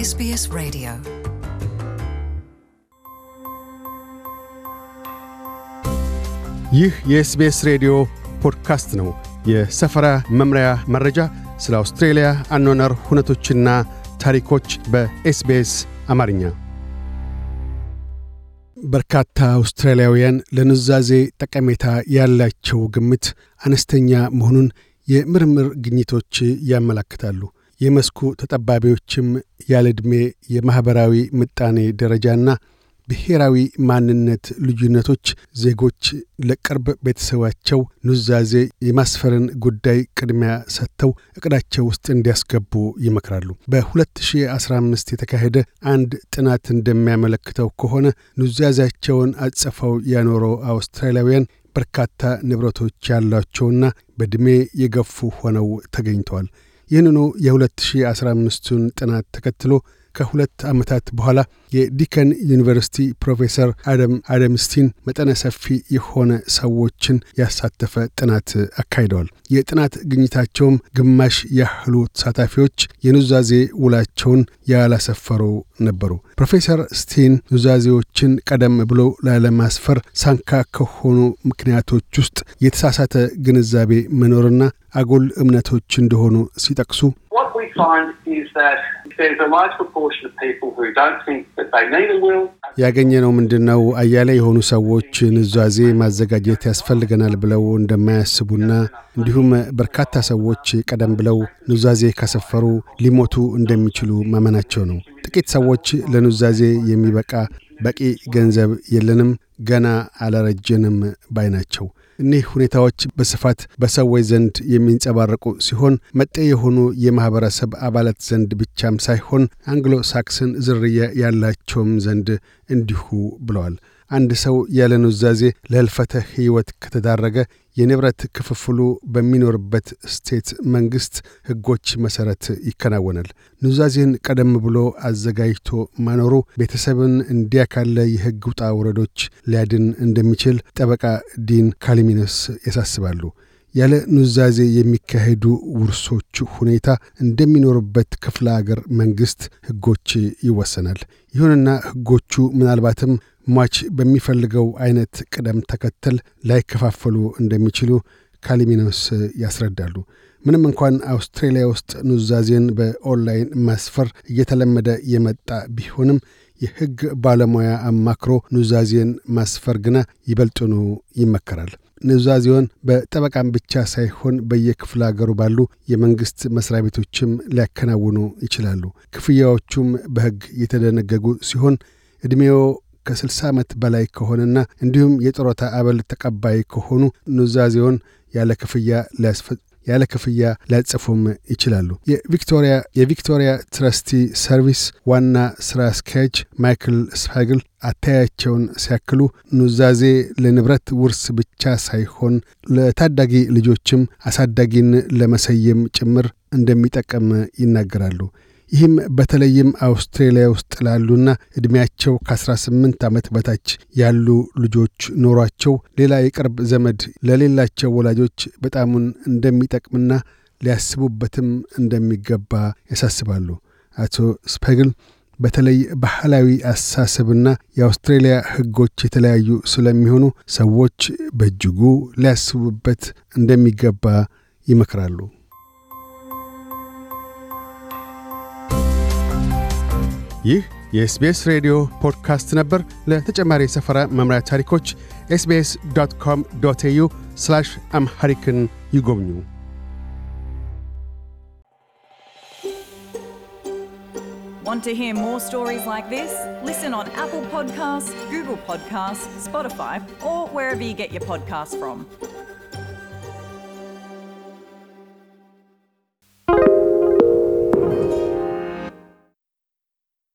SBS Radio. ይህ የ SBS ሬዲዮ ፖድካስት ነው። የሰፈራ መምሪያ መረጃ፣ ስለ አውስትሬልያ አኗኗር ሁነቶችና ታሪኮች በ SBS አማርኛ። በርካታ አውስትራሊያውያን ለኑዛዜ ጠቀሜታ ያላቸው ግምት አነስተኛ መሆኑን የምርምር ግኝቶች ያመላክታሉ። የመስኩ ተጠባቢዎችም ያለዕድሜ የማኅበራዊ ምጣኔ ደረጃና ብሔራዊ ማንነት ልዩነቶች ዜጎች ለቅርብ ቤተሰባቸው ኑዛዜ የማስፈርን ጉዳይ ቅድሚያ ሰጥተው እቅዳቸው ውስጥ እንዲያስገቡ ይመክራሉ። በ2015 የተካሄደ አንድ ጥናት እንደሚያመለክተው ከሆነ ኑዛዜያቸውን አጽፈው ያኖረው አውስትራሊያውያን በርካታ ንብረቶች ያሏቸውና በዕድሜ የገፉ ሆነው ተገኝተዋል። ይህንኑ የ2015ቱን ጥናት ተከትሎ ከሁለት ዓመታት በኋላ የዲከን ዩኒቨርሲቲ ፕሮፌሰር አደም አደም ስቲን መጠነ ሰፊ የሆነ ሰዎችን ያሳተፈ ጥናት አካሂደዋል። የጥናት ግኝታቸውም ግማሽ ያህሉ ተሳታፊዎች የኑዛዜ ውላቸውን ያላሰፈሩ ነበሩ። ፕሮፌሰር ስቲን ኑዛዜዎችን ቀደም ብሎ ላለማስፈር ሳንካ ከሆኑ ምክንያቶች ውስጥ የተሳሳተ ግንዛቤ መኖርና አጉል እምነቶች እንደሆኑ ሲጠቅሱ. ያገኘነው ምንድን ነው? አያሌ የሆኑ ሰዎች ኑዛዜ ማዘጋጀት ያስፈልገናል ብለው እንደማያስቡና እንዲሁም በርካታ ሰዎች ቀደም ብለው ኑዛዜ ካሰፈሩ ሊሞቱ እንደሚችሉ ማመናቸው ነው። ጥቂት ሰዎች ለኑዛዜ የሚበቃ በቂ ገንዘብ የለንም፣ ገና አላረጀንም ባይ ናቸው። እኒህ ሁኔታዎች በስፋት በሰዎች ዘንድ የሚንጸባረቁ ሲሆን መጤ የሆኑ የማኅበረሰብ አባላት ዘንድ ብቻም ሳይሆን አንግሎ ሳክሰን ዝርያ ያላቸውም ዘንድ እንዲሁ ብለዋል። አንድ ሰው ያለ ኑዛዜ ለህልፈተ ሕይወት ከተዳረገ የንብረት ክፍፍሉ በሚኖርበት state መንግሥት ሕጎች መሠረት ይከናወናል። ኑዛዜን ቀደም ብሎ አዘጋጅቶ ማኖሩ ቤተሰብን እንዲያ ካለ የሕግ ውጣ ውረዶች ሊያድን እንደሚችል ጠበቃ ዲን ካሊሚነስ ያሳስባሉ። ያለ ኑዛዜ የሚካሄዱ ውርሶች ሁኔታ እንደሚኖርበት ክፍለ አገር መንግሥት ሕጎች ይወሰናል። ይሁንና ሕጎቹ ምናልባትም ሟች በሚፈልገው አይነት ቅደም ተከተል ላይከፋፈሉ እንደሚችሉ ካሊሚኖስ ያስረዳሉ። ምንም እንኳን አውስትሬሊያ ውስጥ ኑዛዜን በኦንላይን ማስፈር እየተለመደ የመጣ ቢሆንም የሕግ ባለሙያ አማክሮ ኑዛዜን ማስፈር ግና ይበልጥኑ ይመከራል። ኑዛዜውን በጠበቃም ብቻ ሳይሆን በየክፍለ አገሩ ባሉ የመንግሥት መስሪያ ቤቶችም ሊያከናውኑ ይችላሉ። ክፍያዎቹም በሕግ የተደነገጉ ሲሆን ዕድሜዎ ከ60 ዓመት በላይ ከሆነና እንዲሁም የጡረታ አበል ተቀባይ ከሆኑ ኑዛዜውን ያለ ክፍያ ያለ ክፍያ ሊያጽፉም ይችላሉ። የቪክቶሪያ የቪክቶሪያ trustee service ዋና ሥራ አስኪያጅ ማይክል ስፓግል አተያያቸውን ሲያክሉ ኑዛዜ ለንብረት ውርስ ብቻ ሳይሆን ለታዳጊ ልጆችም አሳዳጊን ለመሰየም ጭምር እንደሚጠቅም ይናገራሉ። ይህም በተለይም አውስትሬሊያ ውስጥ ላሉና ዕድሜያቸው ከ18 ዓመት በታች ያሉ ልጆች ኖሯቸው ሌላ የቅርብ ዘመድ ለሌላቸው ወላጆች በጣሙን እንደሚጠቅምና ሊያስቡበትም እንደሚገባ ያሳስባሉ። አቶ ስፐግል በተለይ ባህላዊ አስተሳሰብና የአውስትሬልያ ሕጎች የተለያዩ ስለሚሆኑ ሰዎች በእጅጉ ሊያስቡበት እንደሚገባ ይመክራሉ። ይህ የኤስቤስ ሬዲዮ ፖድካስት ነበር። ለተጨማሪ የሰፈራ መምሪያ ታሪኮች ኤስቤስ ዶት ኮም ዶት ኤዩ አምሐሪክን ይጎብኙ። Want to hear more stories like this? Listen on Apple Podcasts, Google Podcasts, Spotify, or wherever you get your podcasts from.